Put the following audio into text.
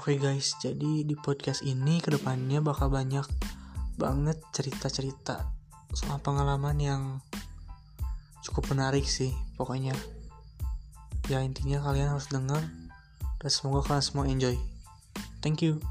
Oke guys, jadi di podcast ini ke depannya bakal banyak banget cerita-cerita soal pengalaman yang cukup menarik sih pokoknya. Ya intinya kalian harus dengar dan semoga kalian semua enjoy. Thank you.